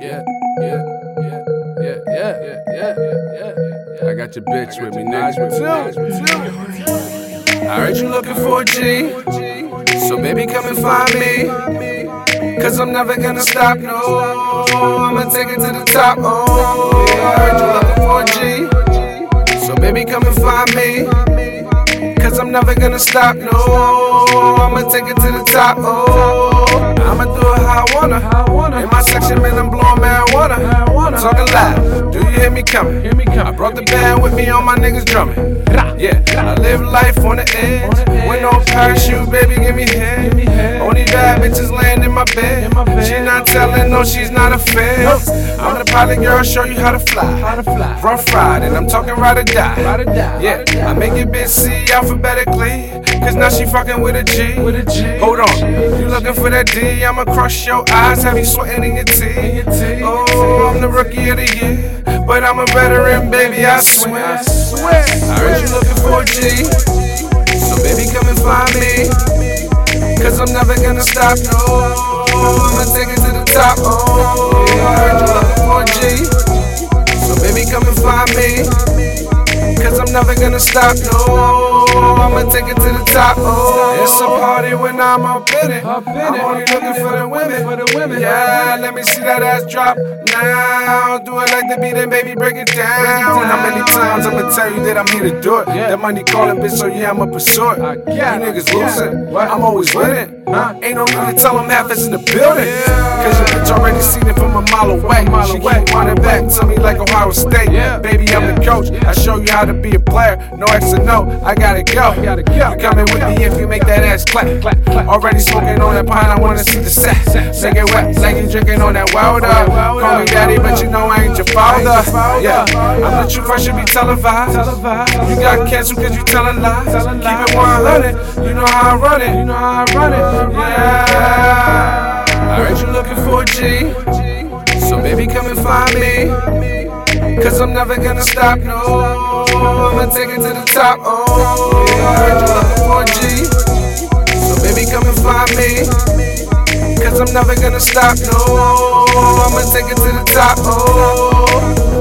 Yeah, yeah, yeah, yeah, yeah, yeah, yeah, yeah, yeah. I got your bitch with me, niggas with me. I heard you looking for a G, so baby come and find me. Cause I'm never gonna stop, no. I'ma take it to the top, oh. I heard you looking for I'm never gonna stop, no. I'ma take it to the top, oh. I'ma do it how I wanna. In my section, man, I'm blowing marijuana. Talking loud, do you hear me coming? I brought the band with me, all my niggas drumming. Yeah, I live life on the edge. With no parachute, baby, give me head. Only bad bitches land in my bed. She not telling, no, she's not a fan. I'm the pilot girl, show you how to fly. Rough ride, and I'm talking ride or die. Yeah, I make it bitch C alphabetically. Cause now she fucking with a G. Hold on, you looking for that D? I'ma crush your eyes, have you sweating in your teeth. Rookie of the year. But I'm a veteran, baby, I swear. I heard you looking for a G. So baby, come and find me. Cause I'm never gonna stop, no. I'ma take it to the top, oh. I heard you looking gonna stop, no. I'ma take it to the top, oh. It's a party when I'm up in it. I'm only looking for the women. For the women. Yeah, let me see that ass drop now. Do it like the beat and baby, break it down. How many times I'ma tell you that I'm here to do it? That money calling, bitch, so yeah, I'ma pursue it. You niggas losing, I'm always winning. Huh? Ain't no need to tell them half is in the building. Cause your bitch already seen it from a mile away. She keep running back to me like Ohio State. Baby, I'm the coach. I show you how to be a player. No X and no, I gotta go. You coming with me if you make that ass clap. Already smoking on that pine, I wanna see the set. Make it wet, like you drinking on that wilder. Call me daddy, but you know I ain't your father. Yeah, I'm the truth, I should be televised. You got canceled cause you telling lies. Keep it 100, you know how I run it. You know how I run it. Yeah. I heard you looking for a G. So baby, come and find me. Cause I'm never gonna stop, no. I'ma take it to the top, oh. I heard you looking for a G. So baby, come and find me. Cause I'm never gonna stop, no. I'ma take it to the top, oh.